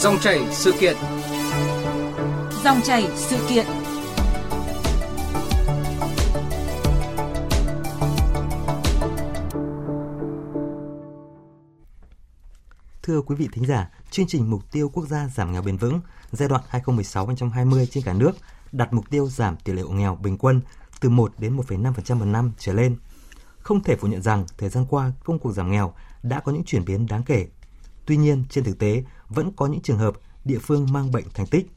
Dòng chảy sự kiện. Dòng chảy sự kiện. Thưa quý vị thính giả, chương trình Mục tiêu Quốc gia giảm nghèo bền vững giai đoạn 2016-2020 trên cả nước đặt mục tiêu giảm tỷ lệ hộ nghèo bình quân từ 1 đến 1,5% một năm trở lên. Không thể phủ nhận rằng thời gian qua công cuộc giảm nghèo đã có những chuyển biến đáng kể. Tuy nhiên, trên thực tế vẫn có những trường hợp địa phương mang bệnh thành tích.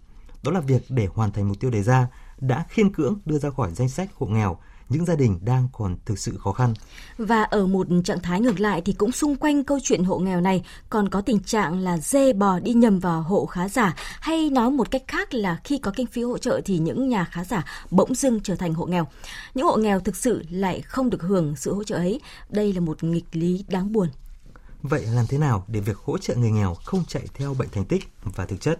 Đó là việc để hoàn thành mục tiêu đề ra đã khiên cưỡng đưa ra khỏi danh sách hộ nghèo, những gia đình đang còn thực sự khó khăn. Và ở một trạng thái ngược lại thì cũng xung quanh câu chuyện hộ nghèo này còn có tình trạng là dê bò đi nhầm vào hộ khá giả hay nói một cách khác là khi có kinh phí hỗ trợ thì những nhà khá giả bỗng dưng trở thành hộ nghèo. Những hộ nghèo thực sự lại không được hưởng sự hỗ trợ ấy. Đây là một nghịch lý đáng buồn. Vậy làm thế nào để việc hỗ trợ người nghèo không chạy theo bệnh thành tích và thực chất?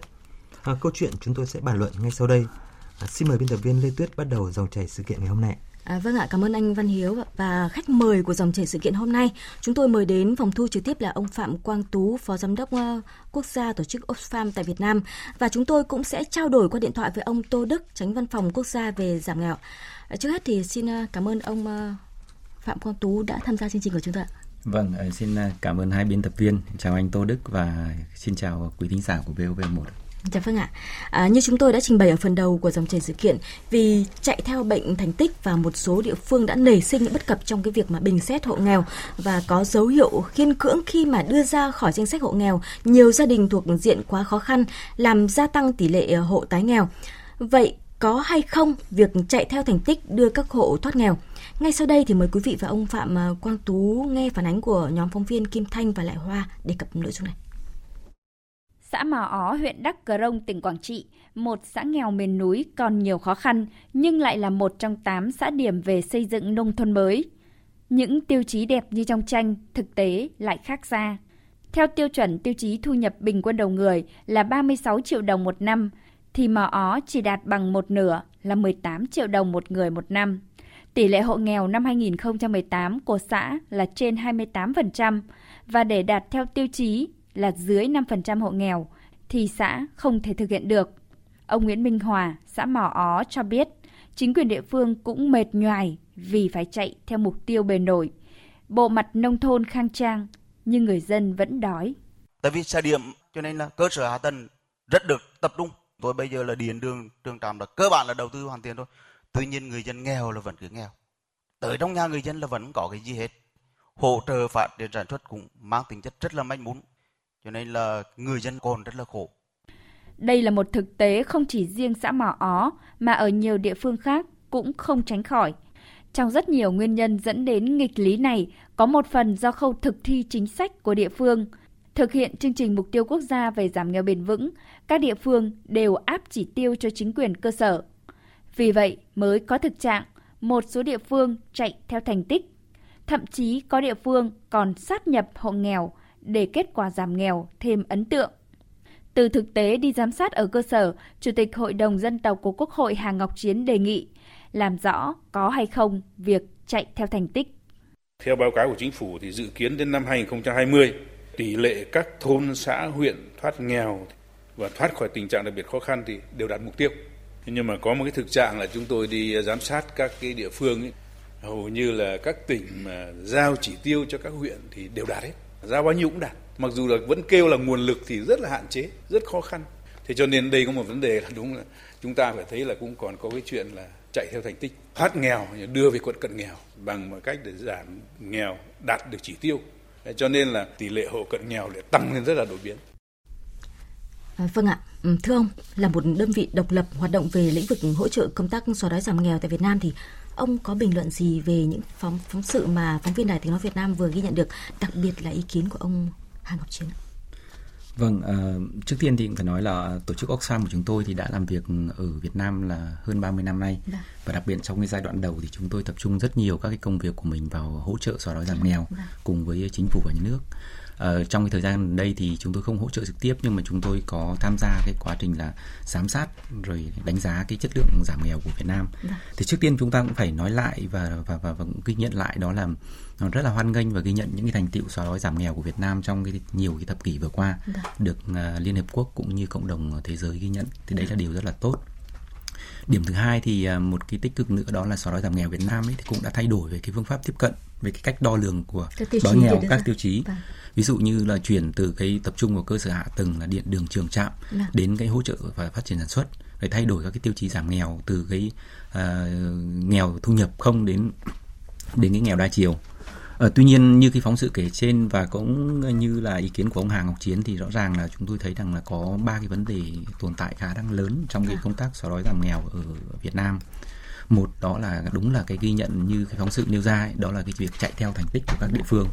À, câu chuyện chúng tôi sẽ bàn luận ngay sau đây. À, xin mời biên tập viên Lê Tuyết bắt đầu dòng chảy sự kiện ngày hôm nay. À, vâng ạ, cảm ơn anh Văn Hiếu và khách mời của dòng chảy sự kiện hôm nay. Chúng tôi mời đến phòng thu trực tiếp là ông Phạm Quang Tú, Phó Giám đốc à, Quốc gia Tổ chức Oxfam tại Việt Nam. Và chúng tôi cũng sẽ trao đổi qua điện thoại với ông Tô Đức, Tránh Văn phòng Quốc gia về giảm nghèo. À, trước hết thì xin à, cảm ơn ông à, Phạm Quang Tú đã tham gia chương trình của chúng tôi. Vâng, ờ, xin ờ, cảm ơn hai biên tập viên. Chào anh Tô Đức và xin chào quý thính giả của VOV1. Dạ vâng ạ. À, như chúng tôi đã trình bày ở phần đầu của dòng chảy sự kiện, vì chạy theo bệnh thành tích và một số địa phương đã nảy sinh những bất cập trong cái việc mà bình xét hộ nghèo và có dấu hiệu khiên cưỡng khi mà đưa ra khỏi danh sách hộ nghèo nhiều gia đình thuộc diện quá khó khăn làm gia tăng tỷ lệ ờ, hộ tái nghèo. Vậy có hay không việc chạy theo thành tích đưa các hộ thoát nghèo? Ngay sau đây thì mời quý vị và ông Phạm à, Quang Tú nghe phản ánh của nhóm phóng viên Kim Thanh và Lại Hoa đề cập nội dung này xã Mò Ó, huyện Đắc Cờ Rông, tỉnh Quảng Trị, một xã nghèo miền núi còn nhiều khó khăn nhưng lại là một trong tám xã điểm về xây dựng nông thôn mới. Những tiêu chí đẹp như trong tranh, thực tế lại khác xa. Theo tiêu chuẩn tiêu chí thu nhập bình quân đầu người là 36 triệu đồng một năm, thì Mò Ó chỉ đạt bằng một nửa là 18 triệu đồng một người một năm. Tỷ lệ hộ nghèo năm 2018 của xã là trên 28% và để đạt theo tiêu chí là dưới 5% hộ nghèo thì xã không thể thực hiện được. Ông Nguyễn Minh Hòa, xã Mỏ Ó cho biết, chính quyền địa phương cũng mệt nhoài vì phải chạy theo mục tiêu bền nổi. Bộ mặt nông thôn khang trang, nhưng người dân vẫn đói. Tại vì xa điểm cho nên là cơ sở hạ tầng rất được tập trung. Tôi bây giờ là điền đường, trường trạm là cơ bản là đầu tư hoàn tiền thôi. Tuy nhiên người dân nghèo là vẫn cứ nghèo. Tới trong nhà người dân là vẫn không có cái gì hết. Hỗ trợ phát triển sản xuất cũng mang tính chất rất là manh mún cho nên là người dân còn rất là khổ. Đây là một thực tế không chỉ riêng xã Mỏ Ó mà ở nhiều địa phương khác cũng không tránh khỏi. Trong rất nhiều nguyên nhân dẫn đến nghịch lý này có một phần do khâu thực thi chính sách của địa phương. Thực hiện chương trình mục tiêu quốc gia về giảm nghèo bền vững, các địa phương đều áp chỉ tiêu cho chính quyền cơ sở. Vì vậy mới có thực trạng một số địa phương chạy theo thành tích, thậm chí có địa phương còn sát nhập hộ nghèo để kết quả giảm nghèo thêm ấn tượng. Từ thực tế đi giám sát ở cơ sở, Chủ tịch Hội đồng Dân tộc của Quốc hội Hà Ngọc Chiến đề nghị làm rõ có hay không việc chạy theo thành tích. Theo báo cáo của chính phủ thì dự kiến đến năm 2020, tỷ lệ các thôn xã huyện thoát nghèo và thoát khỏi tình trạng đặc biệt khó khăn thì đều đạt mục tiêu. Nhưng mà có một cái thực trạng là chúng tôi đi giám sát các cái địa phương ấy, hầu như là các tỉnh mà giao chỉ tiêu cho các huyện thì đều đạt hết. Giao bao nhiêu cũng đạt. Mặc dù là vẫn kêu là nguồn lực thì rất là hạn chế rất khó khăn. Thế cho nên đây có một vấn đề là đúng là chúng ta phải thấy là cũng còn có cái chuyện là chạy theo thành tích. Thoát nghèo đưa về quận cận nghèo bằng một cách để giảm nghèo đạt được chỉ tiêu cho nên là tỷ lệ hộ cận nghèo lại tăng lên rất là đột biến À, vâng ạ, ừ, thưa ông, là một đơn vị độc lập hoạt động về lĩnh vực hỗ trợ công tác xóa đói giảm nghèo tại Việt Nam thì Ông có bình luận gì về những phóng phóng sự mà phóng viên Đài Tiếng nói Việt Nam vừa ghi nhận được, đặc biệt là ý kiến của ông Hà Ngọc Chiến ạ? Vâng, uh, trước tiên thì phải nói là tổ chức Oxfam của chúng tôi thì đã làm việc ở Việt Nam là hơn 30 năm nay Đã. Vâng. và đặc biệt trong cái giai đoạn đầu thì chúng tôi tập trung rất nhiều các cái công việc của mình vào hỗ trợ xóa đói giảm nghèo Đã. Vâng. cùng với chính phủ và nhà nước. Uh, trong cái thời gian gần đây thì chúng tôi không hỗ trợ trực tiếp nhưng mà chúng tôi có tham gia cái quá trình là giám sát rồi đánh giá cái chất lượng giảm nghèo của Việt Nam. Đã. Vâng. Thì trước tiên chúng ta cũng phải nói lại và và và, và ghi nhận lại đó là nó rất là hoan nghênh và ghi nhận những cái thành tiệu xóa đói giảm nghèo của Việt Nam trong cái nhiều cái thập kỷ vừa qua Đã. Vâng. được uh, Liên Hợp Quốc cũng như cộng đồng thế giới ghi nhận thì đấy là điều rất là tốt điểm thứ hai thì à, một cái tích cực nữa đó là xóa đói giảm nghèo Việt Nam ấy thì cũng đã thay đổi về cái phương pháp tiếp cận về cái cách đo lường của đói nghèo các tiêu chí vâng. ví dụ như là chuyển từ cái tập trung vào cơ sở hạ tầng là điện đường trường trạm vâng. đến cái hỗ trợ và phát triển sản xuất để thay đổi các cái tiêu chí giảm nghèo từ cái uh, nghèo thu nhập không đến đến cái nghèo đa chiều Ờ, tuy nhiên như cái phóng sự kể trên và cũng như là ý kiến của ông Hà Ngọc Chiến thì rõ ràng là chúng tôi thấy rằng là có ba cái vấn đề tồn tại khá đang lớn trong cái dạ. công tác xóa đói giảm nghèo ở Việt Nam. Một đó là đúng là cái ghi nhận như cái phóng sự nêu ra ấy, đó là cái việc chạy theo thành tích của các địa phương.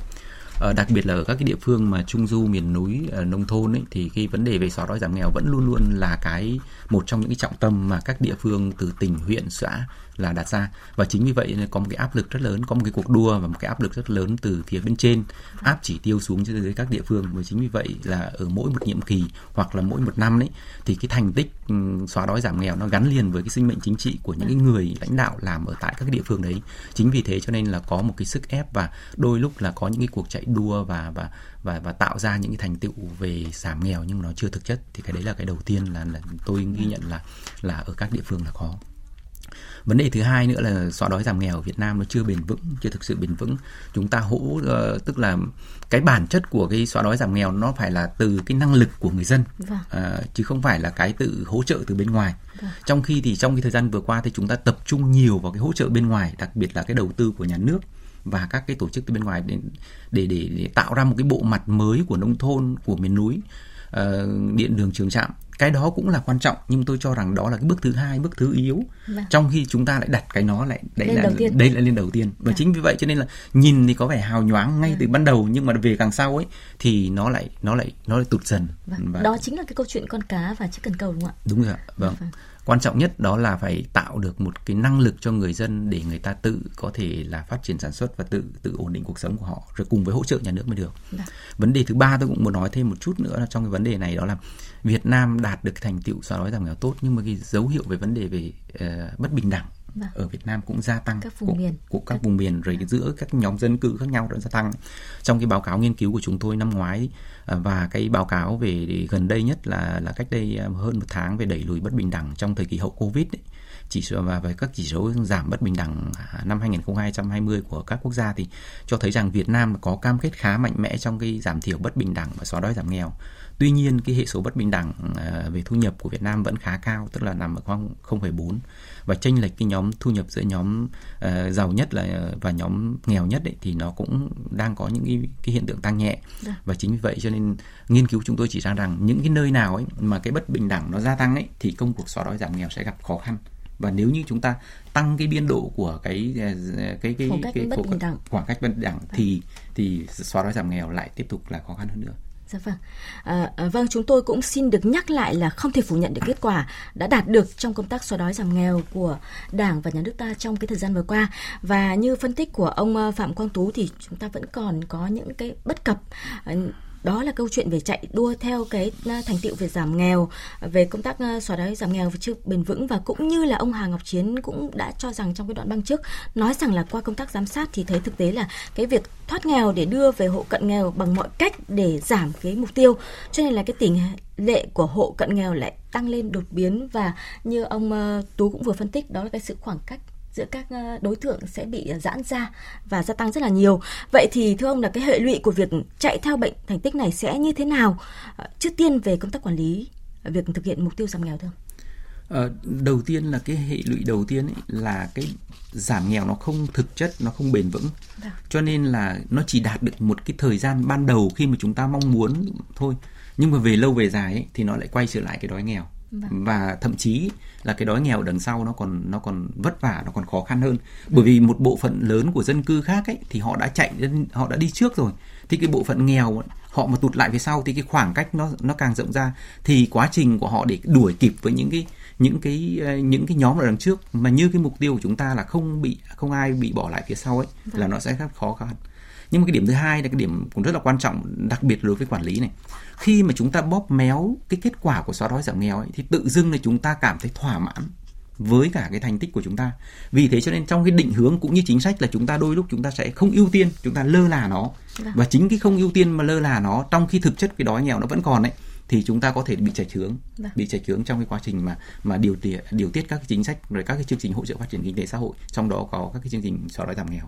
Ờ, đặc biệt là ở các cái địa phương mà trung du miền núi ờ, nông thôn ấy, thì cái vấn đề về xóa đói giảm nghèo vẫn luôn luôn là cái một trong những cái trọng tâm mà các địa phương từ tỉnh huyện xã là đặt ra. Và chính vì vậy có một cái áp lực rất lớn có một cái cuộc đua và một cái áp lực rất lớn từ phía bên trên áp chỉ tiêu xuống dưới các địa phương. Và chính vì vậy là ở mỗi một nhiệm kỳ hoặc là mỗi một năm đấy thì cái thành tích ừ, xóa đói giảm nghèo nó gắn liền với cái sinh mệnh chính trị của những người lãnh đạo làm ở tại các địa phương đấy. Chính vì thế cho nên là có một cái sức ép và đôi lúc là có những cái cuộc chạy đua và và và và tạo ra những cái thành tựu về giảm nghèo nhưng nó chưa thực chất thì cái đấy là cái đầu tiên là, là tôi ghi nhận là là ở các địa phương là có vấn đề thứ hai nữa là xóa đói giảm nghèo ở Việt Nam nó chưa bền vững chưa thực sự bền vững chúng ta hỗ uh, tức là cái bản chất của cái xóa đói giảm nghèo nó phải là từ cái năng lực của người dân vâng. uh, chứ không phải là cái tự hỗ trợ từ bên ngoài vâng. trong khi thì trong cái thời gian vừa qua thì chúng ta tập trung nhiều vào cái hỗ trợ bên ngoài đặc biệt là cái đầu tư của nhà nước và các cái tổ chức từ bên ngoài để để để, để tạo ra một cái bộ mặt mới của nông thôn của miền núi uh, điện đường trường trạm cái đó cũng là quan trọng nhưng tôi cho rằng đó là cái bước thứ hai bước thứ yếu vâng. trong khi chúng ta lại đặt cái nó lại đấy lên là đầu tiên. đây là lên đầu tiên và à. chính vì vậy cho nên là nhìn thì có vẻ hào nhoáng ngay à. từ ban đầu nhưng mà về càng sau ấy thì nó lại nó lại nó lại tụt dần vâng. và... đó chính là cái câu chuyện con cá và chiếc cần cầu đúng không ạ đúng rồi ạ vâng. vâng quan trọng nhất đó là phải tạo được một cái năng lực cho người dân để người ta tự có thể là phát triển sản xuất và tự tự ổn định cuộc sống của họ rồi cùng với hỗ trợ nhà nước mới được. Đã. Dạ. Vấn đề thứ ba tôi cũng muốn nói thêm một chút nữa là trong cái vấn đề này đó là Việt Nam đạt được thành tựu xóa đói giảm nghèo tốt nhưng mà cái dấu hiệu về vấn đề về uh, bất bình đẳng Vâng. ở Việt Nam cũng gia tăng. Các vùng của, miền. của các vùng miền rồi giữa các nhóm dân cư khác nhau đã gia tăng. Trong cái báo cáo nghiên cứu của chúng tôi năm ngoái à, và cái báo cáo về gần đây nhất là là cách đây à, hơn một tháng về đẩy lùi bất bình đẳng trong thời kỳ hậu Covid ấy, chỉ số và về các chỉ số giảm bất bình đẳng à, năm 2020 của các quốc gia thì cho thấy rằng Việt Nam có cam kết khá mạnh mẽ trong cái giảm thiểu bất bình đẳng và xóa đói giảm nghèo. Tuy nhiên cái hệ số bất bình đẳng về thu nhập của Việt Nam vẫn khá cao, tức là nằm ở khoảng 0,4 và chênh lệch cái nhóm thu nhập giữa nhóm uh, giàu nhất là và nhóm nghèo nhất ấy, thì nó cũng đang có những cái, cái hiện tượng tăng nhẹ Được. Dạ. và chính vì vậy cho nên nghiên cứu chúng tôi chỉ ra rằng những cái nơi nào ấy mà cái bất bình đẳng nó gia tăng ấy thì công cuộc xóa đói giảm nghèo sẽ gặp khó khăn và nếu như chúng ta tăng cái biên độ của cái cái cái cái, khoảng cách cái, bất khoảng cách bất bình đẳng thì thì xóa đói giảm nghèo lại tiếp tục là khó khăn hơn nữa Dạ vâng. À, à, vâng, chúng tôi cũng xin được nhắc lại là không thể phủ nhận được kết quả đã đạt được trong công tác xóa đói giảm nghèo của Đảng và nhà nước ta trong cái thời gian vừa qua. Và như phân tích của ông ờ, Phạm Quang Tú thì chúng ta vẫn còn có những cái bất cập ờ, đó là câu chuyện về chạy đua theo cái à, thành tiệu về giảm nghèo, về công tác à, xóa đói giảm nghèo chưa bền vững. Và cũng như là ông Hà Ngọc Chiến cũng đã cho rằng trong cái đoạn băng trước, nói rằng là qua công tác giám sát thì thấy thực tế là cái việc thoát nghèo để đưa về hộ cận nghèo bằng mọi cách để giảm cái mục tiêu. Cho nên là cái tỷ lệ của hộ cận nghèo lại tăng lên đột biến. Và như ông à, Tú cũng vừa phân tích, đó là cái sự khoảng cách giữa các ờ, đối tượng sẽ bị giãn ra và gia tăng rất là nhiều. Vậy thì thưa ông là cái hệ lụy của việc chạy theo bệnh thành tích này sẽ như thế nào? Ờ, trước tiên về công tác quản lý việc thực hiện mục tiêu giảm nghèo thưa ông? Ờ, đầu tiên là cái hệ lụy đầu tiên ấy là cái giảm nghèo nó không thực chất nó không bền vững. Vâng. cho nên là nó chỉ đạt được một cái thời gian ban đầu khi mà chúng ta mong muốn thôi nhưng mà về lâu về dài ấy, thì nó lại quay trở lại cái đói nghèo Vâng. và thậm chí là cái đói nghèo đằng sau nó còn nó còn vất vả nó còn khó khăn hơn bởi vì một bộ phận lớn của dân cư khác ấy thì họ đã chạy họ đã đi trước rồi thì cái bộ phận nghèo họ mà tụt lại phía sau thì cái khoảng cách nó nó càng rộng ra thì quá trình của họ để đuổi kịp với những cái những cái ờ, những cái nhóm ở đằng trước mà như cái mục tiêu của chúng ta là không bị không ai bị bỏ lại phía sau ấy vâng. là nó sẽ rất khó khăn nhưng mà cái điểm thứ hai là cái điểm cũng rất là quan trọng đặc biệt đối với quản lý này khi mà chúng ta bóp méo cái kết quả của xóa đói giảm nghèo ấy, thì tự dưng là chúng ta cảm thấy thỏa mãn với cả cái thành tích của chúng ta vì thế cho nên trong cái định hướng cũng như chính sách là chúng ta đôi lúc chúng ta sẽ không ưu tiên chúng ta lơ là nó vâng. và chính cái không ưu tiên mà lơ là nó trong khi thực chất cái đói nghèo nó vẫn còn đấy thì chúng ta có thể bị chạch hướng vâng. bị chạch hướng trong cái quá trình mà mà điều tiết điều tiết các cái chính sách rồi các cái chương trình hỗ trợ phát triển kinh tế xã hội trong đó có các cái chương trình xóa đói giảm nghèo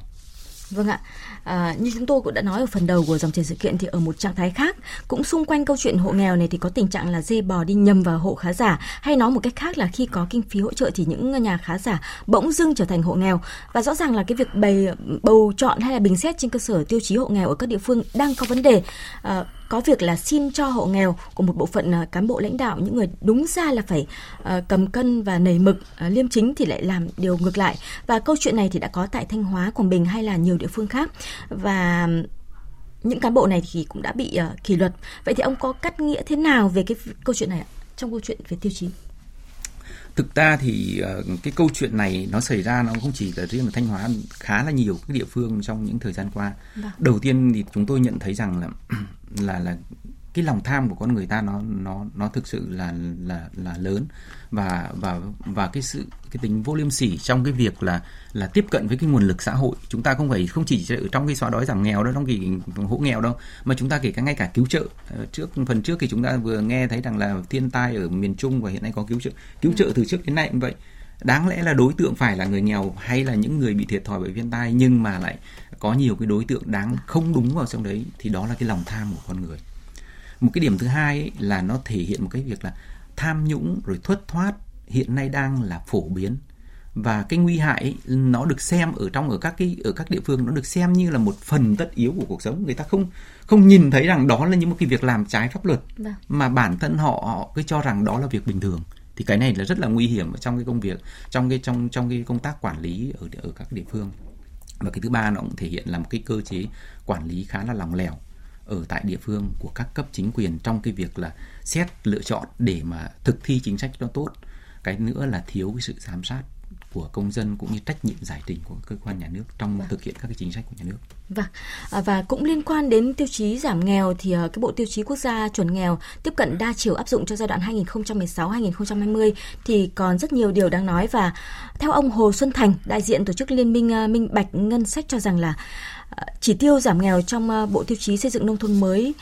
Vâng ạ, à, như chúng tôi cũng đã nói ở phần đầu của dòng chảy sự kiện thì ở một trạng thái khác cũng xung quanh câu chuyện hộ nghèo này thì có tình trạng là dê bò đi nhầm vào hộ khá giả hay nói một cách khác là khi có kinh phí hỗ trợ thì những nhà khá giả bỗng dưng trở thành hộ nghèo. Và rõ ràng là cái việc bày bầu chọn hay là bình xét trên cơ sở tiêu chí hộ nghèo ở các địa phương đang có vấn đề. À, có việc là xin cho hộ nghèo của một bộ phận ờ, cán bộ lãnh đạo những người đúng ra là phải ờ, cầm cân và nảy mực ờ, liêm chính thì lại làm điều ngược lại và câu chuyện này thì đã có tại Thanh Hóa, Quảng Bình hay là nhiều địa phương khác và những cán bộ này thì cũng đã bị kỷ luật. Vậy thì ông có cắt nghĩa thế nào về cái câu chuyện này ạ? Trong câu chuyện về tiêu chí? Thực ra thì cái câu chuyện này nó xảy ra nó không chỉ là riêng ở thanh hóa khá là nhiều các địa phương trong những thời gian qua vâng. đầu tiên thì chúng tôi nhận thấy rằng là là là cái lòng tham của con người ta nó nó nó thực sự là là là lớn và và và cái sự cái tính vô liêm sỉ trong cái việc là là tiếp cận với cái nguồn lực xã hội. Chúng ta không phải không chỉ ở trong cái xóa đói giảm nghèo đâu trong cái hộ nghèo đâu mà chúng ta kể cả ngay cả cứu trợ. Ờ, trước phần trước thì chúng ta vừa nghe thấy rằng là thiên tai ở miền Trung và hiện nay có cứu trợ. Cứu trợ từ trước đến nay cũng vậy. Đáng lẽ là đối tượng phải là người nghèo hay là những người bị thiệt thòi bởi thiên tai nhưng mà lại có nhiều cái đối tượng đáng không đúng vào trong đấy thì đó là cái lòng tham của con người. Một cái điểm thứ hai ấy, là nó thể hiện một cái việc là tham nhũng rồi thoát thoát hiện nay đang là phổ biến. Và cái nguy hại ấy, nó được xem ở trong ở các cái ở các địa phương nó được xem như là một phần tất yếu của cuộc sống. Người ta không không nhìn thấy rằng đó là những một cái việc làm trái pháp luật vâng. mà bản thân họ họ cứ cho rằng đó là việc bình thường. Thì cái này là rất là nguy hiểm trong cái công việc trong cái trong trong cái công tác quản lý ở ở các địa phương. Và cái thứ ba nó cũng thể hiện là một cái cơ chế quản lý khá là lòng lẻo ở tại địa phương của các cấp chính quyền trong cái việc là xét lựa chọn để mà thực thi chính sách nó tốt. Cái nữa là thiếu cái sự giám sát của công dân cũng như trách nhiệm giải trình của cơ quan nhà nước trong vâng. thực hiện các cái chính sách của nhà nước. Vâng. À, và cũng liên quan đến tiêu chí giảm nghèo thì uh, cái bộ tiêu chí quốc gia chuẩn nghèo tiếp cận đa chiều áp dụng cho giai đoạn 2016-2020 thì còn rất nhiều điều đáng nói và theo ông Hồ Xuân Thành, đại diện tổ chức Liên minh uh, Minh Bạch Ngân sách cho rằng là uh, chỉ tiêu giảm nghèo trong uh, bộ tiêu chí xây dựng nông thôn mới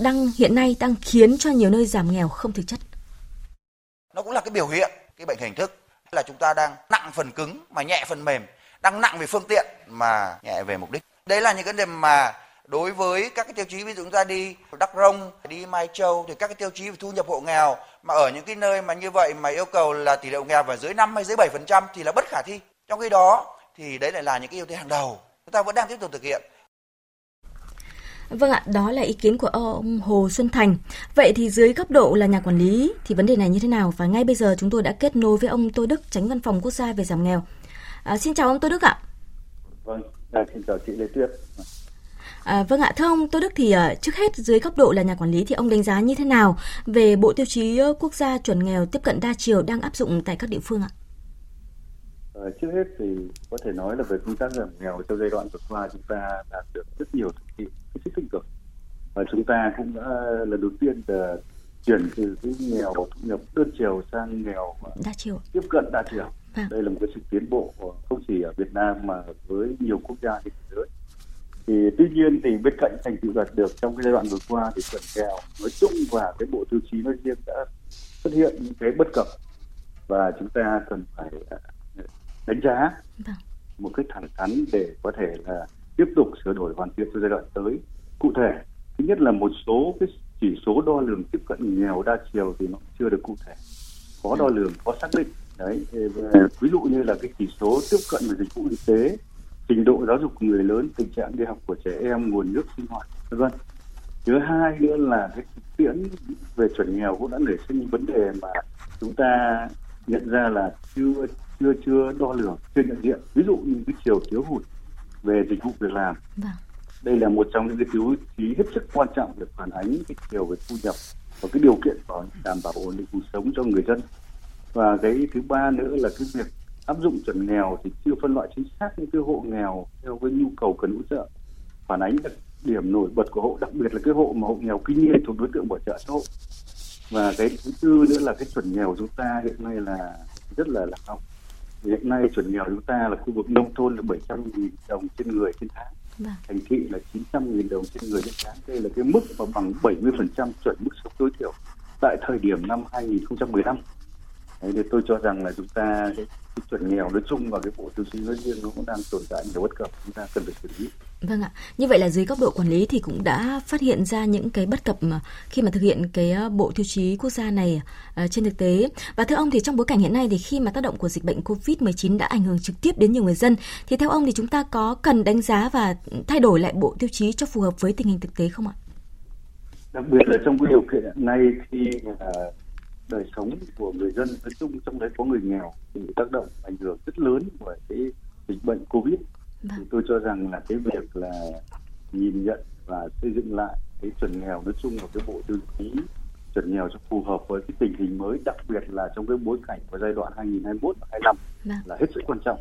đang hiện nay đang khiến cho nhiều nơi giảm nghèo không thực chất. Nó cũng là cái biểu hiện cái bệnh hình thức là chúng ta đang nặng phần cứng mà nhẹ phần mềm, đang nặng về phương tiện mà nhẹ về mục đích. Đấy là những cái điểm mà đối với các cái tiêu chí ví dụ chúng ta đi Đắk Rông, đi Mai Châu thì các cái tiêu chí về thu nhập hộ nghèo mà ở những cái nơi mà như vậy mà yêu cầu là tỷ lệ hộ nghèo và dưới 5 hay dưới 7% thì là bất khả thi. Trong khi đó thì đấy lại là những cái ưu tiên hàng đầu. Chúng ta vẫn đang tiếp tục thực hiện. Vâng ạ, đó là ý kiến của ông Hồ Xuân Thành. Vậy thì dưới góc độ là nhà quản lý thì vấn đề này như thế nào? Và ngay bây giờ chúng tôi đã kết nối với ông Tô Đức, tránh văn phòng quốc gia về giảm nghèo. À, xin chào ông Tô Đức ạ. Vâng, à, xin chào chị Lê Tuyết. À, vâng ạ, thưa ông Tô Đức thì uh, trước hết dưới góc độ là nhà quản lý thì ông đánh giá như thế nào về bộ tiêu chí quốc gia chuẩn nghèo tiếp cận đa chiều đang áp dụng tại các địa phương ạ? À, trước hết thì có thể nói là về công tác giảm nghèo trong giai đoạn vừa qua chúng ta đạt được rất nhiều thành tiệu hết sức tích cực. Và chúng ta cũng đã lần đầu tiên là chuyển từ cái nghèo thu nhập đơn chiều sang nghèo đa chiều. tiếp cận đa chiều. À. đây là một cái sự tiến bộ không chỉ ở Việt Nam mà với nhiều quốc gia trên thế giới. Thì tuy nhiên thì bên cạnh thành tựu đạt được trong cái giai đoạn vừa qua thì chuẩn nghèo nói chung và cái bộ tiêu chí nói riêng đã xuất hiện những cái bất cập. Và chúng ta cần phải đánh giá vâng. một cách thẳng thắn để có thể là tiếp tục sửa đổi hoàn thiện trong giai đoạn tới. Cụ thể thứ nhất là một số cái chỉ số đo lường tiếp cận nghèo đa chiều thì nó chưa được cụ thể. Khó đo lường khó xác định. Đấy ví dụ như là cái chỉ số tiếp cận về dịch vụ y tế trình độ giáo dục của người lớn tình trạng đi học của trẻ em nguồn nước sinh hoạt vân vân. Thứ hai nữa là cái thực tiễn về chuẩn nghèo cũng đã nảy sinh vấn đề mà chúng ta nhận ra là chưa chưa chưa đo lường chưa nhận diện. Ví dụ như cái chiều thiếu hụt về dịch vụ việc làm. Vâng. đây là một trong những cái tiêu chí hết sức quan trọng để phản ánh cái chiều về thu nhập và cái điều kiện bảo đảm bảo ổn định cuộc sống cho người dân. Và cái thứ ba nữa là cái việc áp dụng chuẩn nghèo thì chưa phân loại chính xác những cái hộ nghèo theo cái nhu cầu cần hỗ trợ. Phản ánh được điểm nổi bật của hộ đặc biệt là cái hộ mà hộ nghèo kinh niên thuộc đối tượng bảo trợ xã hội. Và cái thứ tư nữa là cái chuẩn nghèo chúng ta hiện nay là rất là lạc hậu hiện nay chuẩn nghèo chúng ta là khu vực nông thôn là 700 nghìn đồng trên người trên tháng. Vâng. thành thị là 900 nghìn đồng trên người trên tháng. Đây là cái mức mà bằng 70 phần trăm chuẩn mức sống tối thiểu tại thời điểm năm 2015 Đấy, thì tôi cho rằng là chúng ta cái, cái chuẩn nghèo nói chung và cái bộ tiêu chí nói riêng nó cũng đang tồn tại nhiều bất cập. Chúng ta cần phải xử lý Vâng ạ. Như vậy là dưới góc độ quản lý thì cũng đã phát hiện ra những cái bất cập mà khi mà thực hiện cái ờ, bộ tiêu chí quốc gia này uh, trên thực tế. Và thưa ông thì trong bối cảnh hiện nay thì khi mà tác động của dịch bệnh Covid-19 đã ảnh hưởng trực tiếp đến nhiều người dân thì theo ông thì chúng ta có cần đánh giá và thay đổi lại bộ tiêu chí cho phù hợp với tình hình thực tế không ạ? Đặc biệt là trong cái điều kiện hiện nay uh, đời sống của người dân nói chung trong đấy có người nghèo thì tác động ảnh hưởng rất lớn bởi cái dịch bệnh Covid thì vâng. tôi cho rằng là cái việc là nhìn nhận và xây dựng lại cái chuẩn nghèo nói chung là cái bộ tiêu chí chuẩn nghèo cho phù hợp với cái tình hình mới đặc biệt là trong cái bối cảnh của giai đoạn 2021 và 25 vâng. là hết sức quan trọng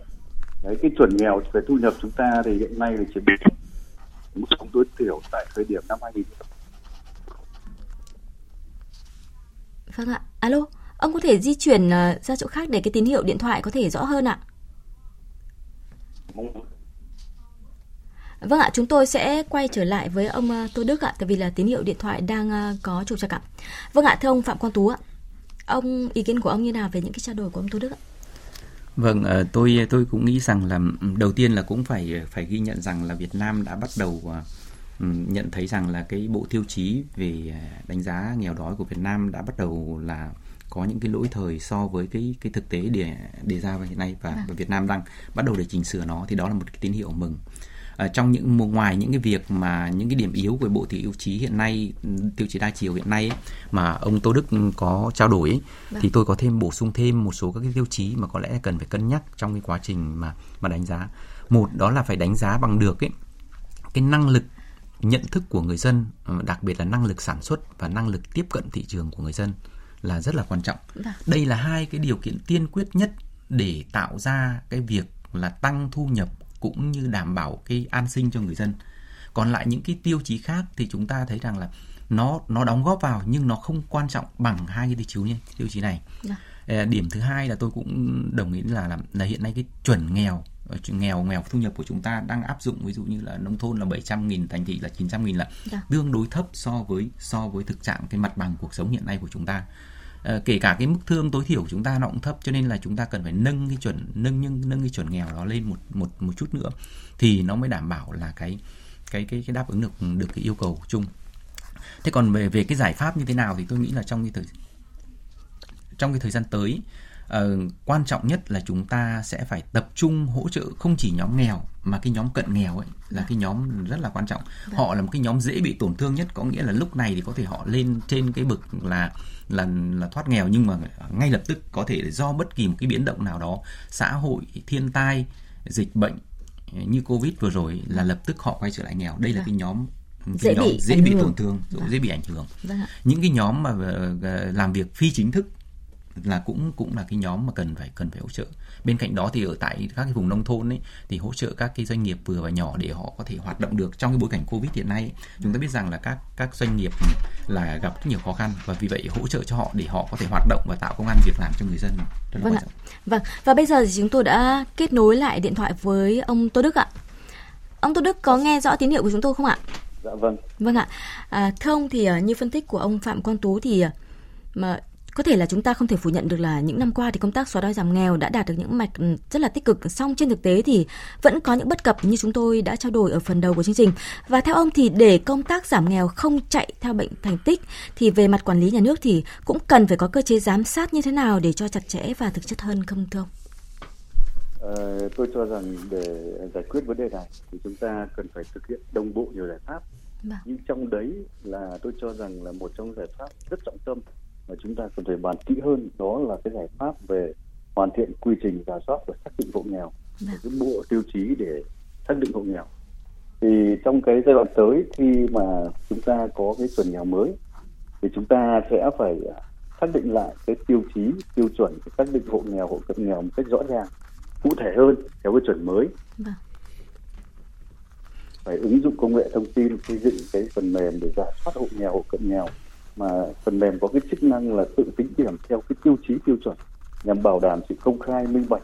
đấy cái chuẩn nghèo về thu nhập chúng ta thì hiện nay là chỉ biết mức sống tối thiểu tại thời điểm năm 2000 Vâng ạ. Alo, ông có thể di chuyển ờ, ra chỗ khác để cái tín hiệu điện thoại có thể rõ hơn ạ? Vâng ạ, chúng tôi sẽ quay trở lại với ông ờ, Tô Đức ạ, tại vì là tín hiệu điện thoại đang ờ, có trục trặc ạ. Vâng ạ, thưa ông Phạm Quang Tú ạ, ông ý kiến của ông như nào về những cái trao đổi của ông Tô Đức ạ? Vâng, ờ, tôi tôi cũng nghĩ rằng là đầu tiên là cũng phải phải ghi nhận rằng là Việt Nam đã bắt đầu nhận thấy rằng là cái bộ tiêu chí về đánh giá nghèo đói của Việt Nam đã bắt đầu là có những cái lỗi thời so với cái cái thực tế để đề ra hiện nay và, và vâng. Việt Nam đang bắt đầu để chỉnh sửa nó thì đó là một cái tín hiệu mừng uh, trong những ngoài những cái việc mà những cái điểm yếu của bộ tiêu chí hiện nay tiêu chí đa chiều hiện nay ấy, mà ông Tô Đức có trao đổi ấy, vâng. thì tôi có thêm bổ sung thêm một số các cái tiêu chí mà có lẽ cần phải cân nhắc trong cái quá trình mà mà đánh giá một đó là phải đánh giá bằng được ấy cái năng lực nhận thức của người dân ờ, đặc biệt là năng lực sản xuất và năng lực tiếp cận thị trường của người dân là rất là quan trọng vâng. đây là hai cái điều kiện tiên quyết nhất để tạo ra cái việc là tăng thu nhập cũng như đảm bảo cái an sinh cho người dân còn lại những cái tiêu chí khác thì chúng ta thấy rằng là nó nó đóng góp vào nhưng nó không quan trọng bằng hai cái tiêu chí này tiêu chí này à. điểm thứ hai là tôi cũng đồng ý là là, là hiện nay cái chuẩn nghèo ờ, nghèo nghèo thu nhập của chúng ta đang áp dụng ví dụ như là nông thôn là 700 nghìn thành thị là 900 nghìn là dạ. tương đối thấp so với so với thực trạng cái mặt bằng cuộc sống hiện nay của chúng ta Ờ, Ờ, kể cả cái mức thương tối thiểu của chúng ta nó cũng thấp, cho nên là chúng ta cần phải nâng cái chuẩn, nâng nhưng nâng cái chuẩn nghèo đó lên một một một chút nữa, thì nó mới đảm bảo là cái cái cái cái đáp ứng được được cái yêu cầu chung. Thế còn về về cái giải pháp như thế nào thì tôi nghĩ là trong cái thời, trong cái thời gian tới uh, quan trọng nhất là chúng ta sẽ phải tập trung hỗ trợ không chỉ nhóm nghèo mà cái nhóm cận nghèo ấy là cái nhóm rất là quan trọng vâng. họ là một cái nhóm dễ bị tổn thương nhất có nghĩa là lúc này thì có thể họ lên trên cái bực là là là thoát nghèo nhưng mà ngay lập tức có thể do bất kỳ một cái biến động nào đó xã hội thiên tai dịch bệnh như covid vừa rồi là lập tức họ quay trở lại nghèo đây là vâng. cái nhóm dễ nhóm bị dễ bị tổn thương vâng. dễ bị ảnh hưởng vâng những cái nhóm mà ờ, làm việc phi chính thức là cũng cũng là cái nhóm mà cần phải cần phải hỗ trợ bên cạnh đó thì ở tại các cái vùng nông thôn ấy thì hỗ trợ các cái doanh nghiệp vừa và nhỏ để họ có thể hoạt động được trong cái bối cảnh covid hiện nay chúng ta biết rằng là các các doanh nghiệp là gặp rất nhiều khó khăn và vì vậy hỗ trợ cho họ để họ có thể hoạt động và tạo công an việc làm cho người dân rất vâng ạ. Vâng và bây giờ thì chúng tôi đã kết nối lại điện thoại với ông Tô Đức ạ. Ông Tô Đức có nghe rõ tín hiệu của chúng tôi không ạ? Dạ vâng. Vâng ạ. À, thưa ông thì à, như phân tích của ông Phạm Quang Tú thì à, mà có thể là chúng ta không thể phủ nhận được là những năm qua thì công tác xóa đói giảm nghèo đã đạt được những mạch ừ, rất là tích cực song trên thực tế thì vẫn có những bất cập như chúng tôi đã trao đổi ở phần đầu của chương trình và theo ông thì để công tác giảm nghèo không chạy theo bệnh thành tích thì về mặt quản lý nhà nước thì cũng cần phải có cơ chế giám sát như thế nào để cho chặt chẽ và thực chất hơn không thưa ông? Ờ, tôi cho rằng để giải quyết vấn đề này thì chúng ta cần phải thực hiện đồng bộ nhiều giải pháp. Vâng. Nhưng trong đấy là tôi cho rằng là một trong giải pháp rất trọng tâm mà chúng ta cần phải bàn kỹ hơn đó là cái giải pháp về hoàn thiện quy trình giả soát và xác định hộ nghèo dạ. cái bộ tiêu chí để xác định hộ nghèo thì trong cái giai đoạn tới khi mà chúng ta có cái chuẩn nghèo mới thì chúng ta sẽ phải xác định lại cái tiêu chí tiêu chuẩn để xác định hộ nghèo hộ cận nghèo một cách rõ ràng cụ thể hơn theo cái chuẩn mới vâng. phải ứng dụng công nghệ thông tin xây dựng cái phần mềm để giả soát hộ nghèo hộ cận nghèo mà phần mềm có cái chức năng là tự tính điểm theo cái tiêu chí tiêu chuẩn nhằm bảo đảm sự công khai minh bạch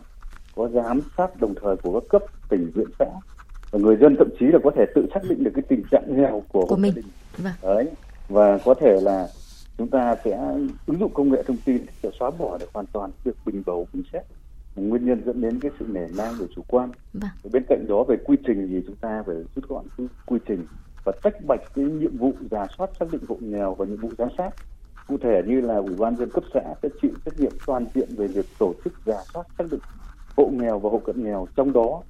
có giám sát đồng thời của các cấp tỉnh huyện xã và người dân thậm chí là có thể tự xác định được cái tình trạng nghèo của, của mình gia đình. Vâng. đấy và có thể là chúng ta sẽ ứng dụng công nghệ thông tin để xóa bỏ được hoàn toàn việc bình bầu bình xét nguyên nhân dẫn đến cái sự nể nang của chủ quan Vâng. bên cạnh đó về quy trình thì chúng ta phải rút gọn cái quy trình và tách bạch cái nhiệm vụ giả soát xác định hộ nghèo và nhiệm vụ giám sát. Cụ thể như là ủy ban dân cấp xã sẽ chịu trách nhiệm toàn diện về việc tổ chức giả soát xác định hộ nghèo và hộ cận nghèo. Trong đó,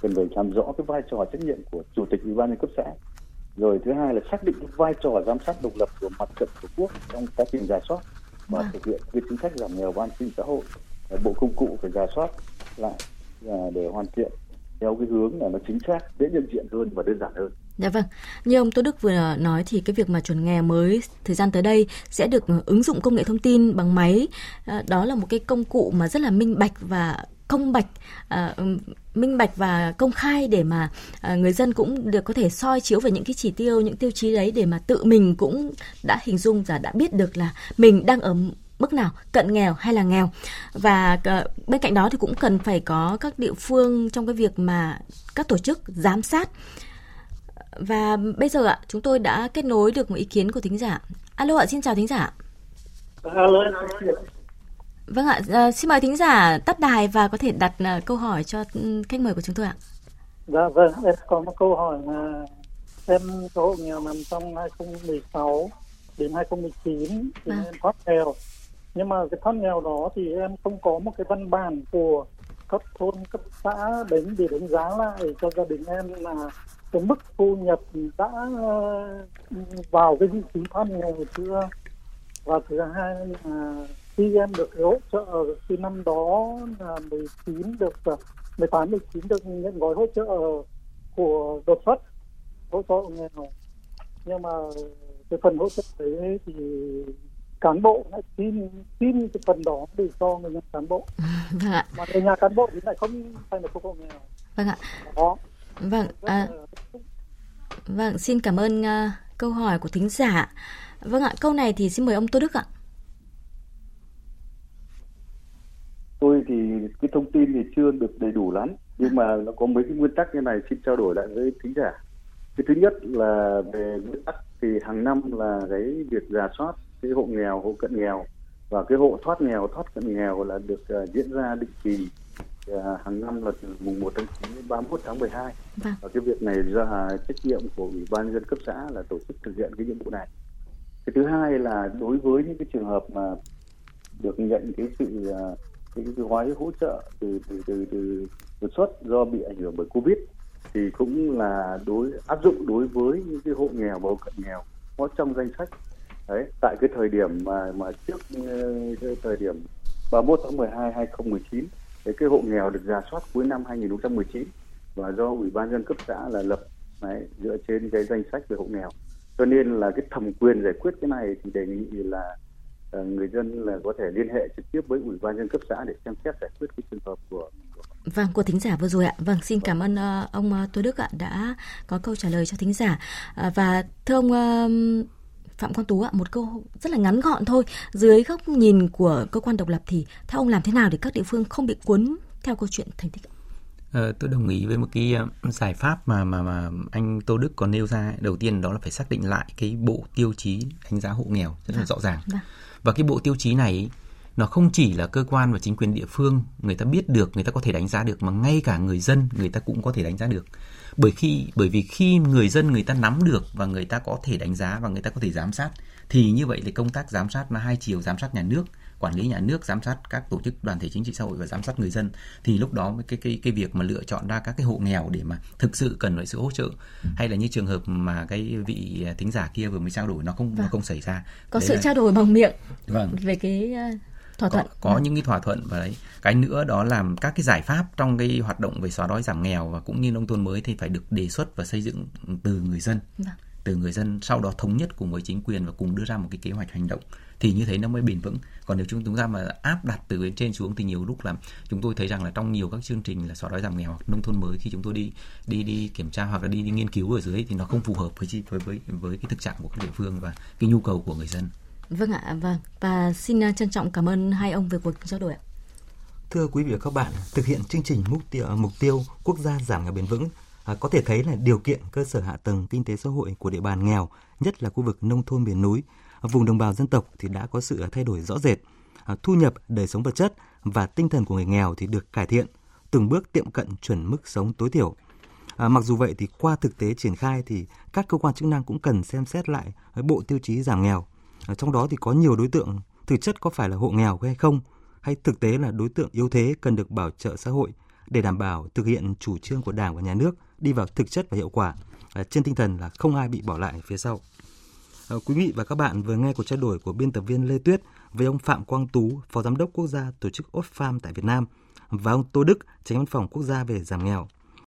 cần phải làm rõ cái vai trò trách nhiệm của chủ tịch ủy ban nhân cấp xã. Rồi thứ hai là xác định cái vai trò giám sát độc lập của mặt trận tổ quốc trong quá trình giả soát và thực hiện cái chính sách giảm nghèo và an sinh xã hội. Bộ công cụ phải giả soát lại à, để hoàn thiện theo cái hướng là nó chính xác, dễ nhận diện hơn và đơn giản hơn. Dạ vâng, như ông Tô Đức vừa nói thì cái việc mà chuẩn nghèo mới thời gian tới đây sẽ được ờ, ứng dụng công nghệ thông tin bằng máy. Ờ, đó là một cái công cụ mà rất là minh bạch và công bạch, uh, minh bạch và công khai để mà uh, người dân cũng được có thể soi chiếu về những cái chỉ tiêu, những tiêu chí đấy để mà tự mình cũng đã hình dung và đã biết được là mình đang ở mức nào cận nghèo hay là nghèo và uh, bên cạnh đó thì cũng cần phải có các địa phương trong cái việc mà các tổ chức giám sát và bây giờ ạ, chúng tôi đã kết nối được một ý kiến của thính giả. Alo ạ, xin chào thính giả. Alo, Vâng ạ, à, xin mời thính giả tắt đài và có thể đặt à, câu hỏi cho ừ, khách mời của chúng tôi ạ. dạ vâng, em có một câu hỏi là em số hộ nghèo nằm trong 2016 đến 2019 thì Vâng. em thoát nghèo. Nhưng mà cái thoát nghèo đó thì em không có một cái văn bản của cấp thôn, cấp xã đến để đánh giá lại cho gia đình em là cái mức thu nhập đã ờ, vào cái vị trí thoát nghèo chưa. Và thứ hai là khi em được hỗ trợ khi năm đó là 19 được ờ, 18 19 được nhận gói hỗ trợ của đột xuất hỗ trợ nghèo. Nhưng mà cái phần hỗ trợ đấy thì cán bộ lại xin xin cái phần đó để cho người nhà cán bộ. Vâng ạ, mà người nhà cán bộ thì lại không thành được hộ nghèo. Vâng ạ. đó Vâng, à, vâng, xin cảm ơn uh, câu hỏi của thính giả. Vâng ạ, câu này thì xin mời ông Tô Đức ạ. tôi thì cái thông tin thì chưa được đầy đủ lắm nhưng mà nó có mấy cái nguyên tắc như này xin trao đổi lại với thính giả cái thứ nhất là về nguyên tắc thì hàng năm là cái việc giả soát cái hộ nghèo hộ cận nghèo và cái hộ thoát nghèo thoát cận nghèo là được uh, diễn ra định kỳ hàng năm là từ mùng 1 tháng 9 đến 31 tháng 12 Vâng. và cái việc này là trách nhiệm của ủy ban dân cấp xã là tổ chức thực hiện cái nhiệm vụ này. Cái thứ hai là đối với những cái trường hợp mà được nhận cái sự à, cái, cái gói hỗ trợ từ từ từ từ đột xuất do bị ảnh hưởng bởi covid thì cũng là đối áp dụng đối với những cái hộ nghèo và hộ cận nghèo có trong danh sách. Đấy tại cái thời điểm mà mà trước ờ, cái thời điểm 31 tháng 12 2019 cái, cái hộ nghèo được giả soát cuối năm 2019 và do ủy ban dân cấp xã là lập đấy, dựa trên cái danh sách về hộ nghèo cho nên là cái thẩm quyền giải quyết cái này thì đề nghị là uh, người dân là có thể liên hệ trực tiếp với ủy ban dân cấp xã để xem xét giải quyết cái trường hợp của Vâng, của thính giả vừa rồi ạ. Vâng, xin cảm ơn uh, ông uh, Tô Đức ạ đã có câu trả lời cho thính giả. Uh, và thưa ông uh, Phạm Quang Tú ạ, một câu rất là ngắn gọn thôi. Dưới góc nhìn của cơ quan độc lập thì theo ông làm thế nào để các địa phương không bị cuốn theo câu chuyện thành tích? Ờ, tôi đồng ý với một cái ờ, giải pháp mà mà mà anh Tô Đức còn nêu ra. Đầu tiên đó là phải xác định lại cái bộ tiêu chí đánh giá hộ nghèo rất là rõ ràng. Vâng. Và cái bộ tiêu chí này nó không chỉ là cơ quan và chính quyền địa phương người ta biết được, người ta có thể đánh giá được mà ngay cả người dân người ta cũng có thể đánh giá được. Bởi khi bởi vì khi người dân người ta nắm được và người ta có thể đánh giá và người ta có thể giám sát thì như vậy thì công tác giám sát nó hai chiều giám sát nhà nước quản lý nhà nước giám sát các tổ chức đoàn thể chính trị xã hội và giám sát người dân thì lúc đó cái cái cái việc mà lựa chọn ra các cái hộ nghèo để mà thực sự cần phải sự hỗ trợ hay là như trường hợp mà cái vị thính giả kia vừa mới trao đổi nó không nó Vâng. không xảy ra Có Đấy sự là- trao đổi bằng miệng vâng về cái thỏa thuận. có, có những cái thỏa thuận và đấy. Cái nữa đó là các cái giải pháp trong cái hoạt động về xóa đói giảm nghèo và cũng như nông thôn mới thì phải được đề xuất và xây dựng từ người dân. Vâng. từ người dân sau đó thống nhất cùng với chính quyền và cùng đưa ra một cái kế hoạch hành động. Thì như thế nó mới bền vững. Còn nếu chúng chúng ta mà áp đặt từ bên trên xuống thì nhiều lúc là chúng tôi thấy rằng là trong nhiều các chương trình là xóa đói giảm nghèo hoặc nông thôn mới khi chúng tôi đi đi đi kiểm tra hoặc là đi, đi nghiên cứu ở dưới thì nó không phù hợp với với với với cái thực trạng của các địa phương và cái nhu cầu của người dân Vâng ạ, vâng. Và xin à, trân trọng cảm ơn hai ông về cuộc trao đổi ạ. Thưa quý vị và các bạn, thực hiện chương trình mục tiêu à, mục tiêu quốc gia giảm nghèo bền vững à, có thể thấy là điều kiện cơ sở hạ tầng kinh tế xã hội của địa bàn nghèo, nhất là khu vực nông thôn miền núi, à, vùng đồng bào dân tộc thì đã có sự thay đổi rõ rệt. À, thu nhập, đời sống vật chất và tinh thần của người nghèo thì được cải thiện, từng bước tiệm cận chuẩn mức sống tối thiểu. À, mặc dù vậy thì qua thực tế triển khai thì các cơ quan chức năng cũng cần xem xét lại bộ tiêu chí giảm nghèo ở trong đó thì có nhiều đối tượng thực chất có phải là hộ nghèo hay không, hay thực tế là đối tượng yếu thế cần được bảo trợ xã hội để đảm bảo thực hiện chủ trương của Đảng và Nhà nước đi vào thực chất và hiệu quả, ờ, trên tinh thần là không ai bị bỏ lại phía sau. Ờ, quý vị và các bạn vừa nghe cuộc trao đổi của biên tập viên Lê Tuyết với ông Phạm Quang Tú, Phó Giám đốc Quốc gia Tổ chức Oxfam tại Việt Nam và ông Tô Đức, Tránh Văn phòng Quốc gia về giảm nghèo.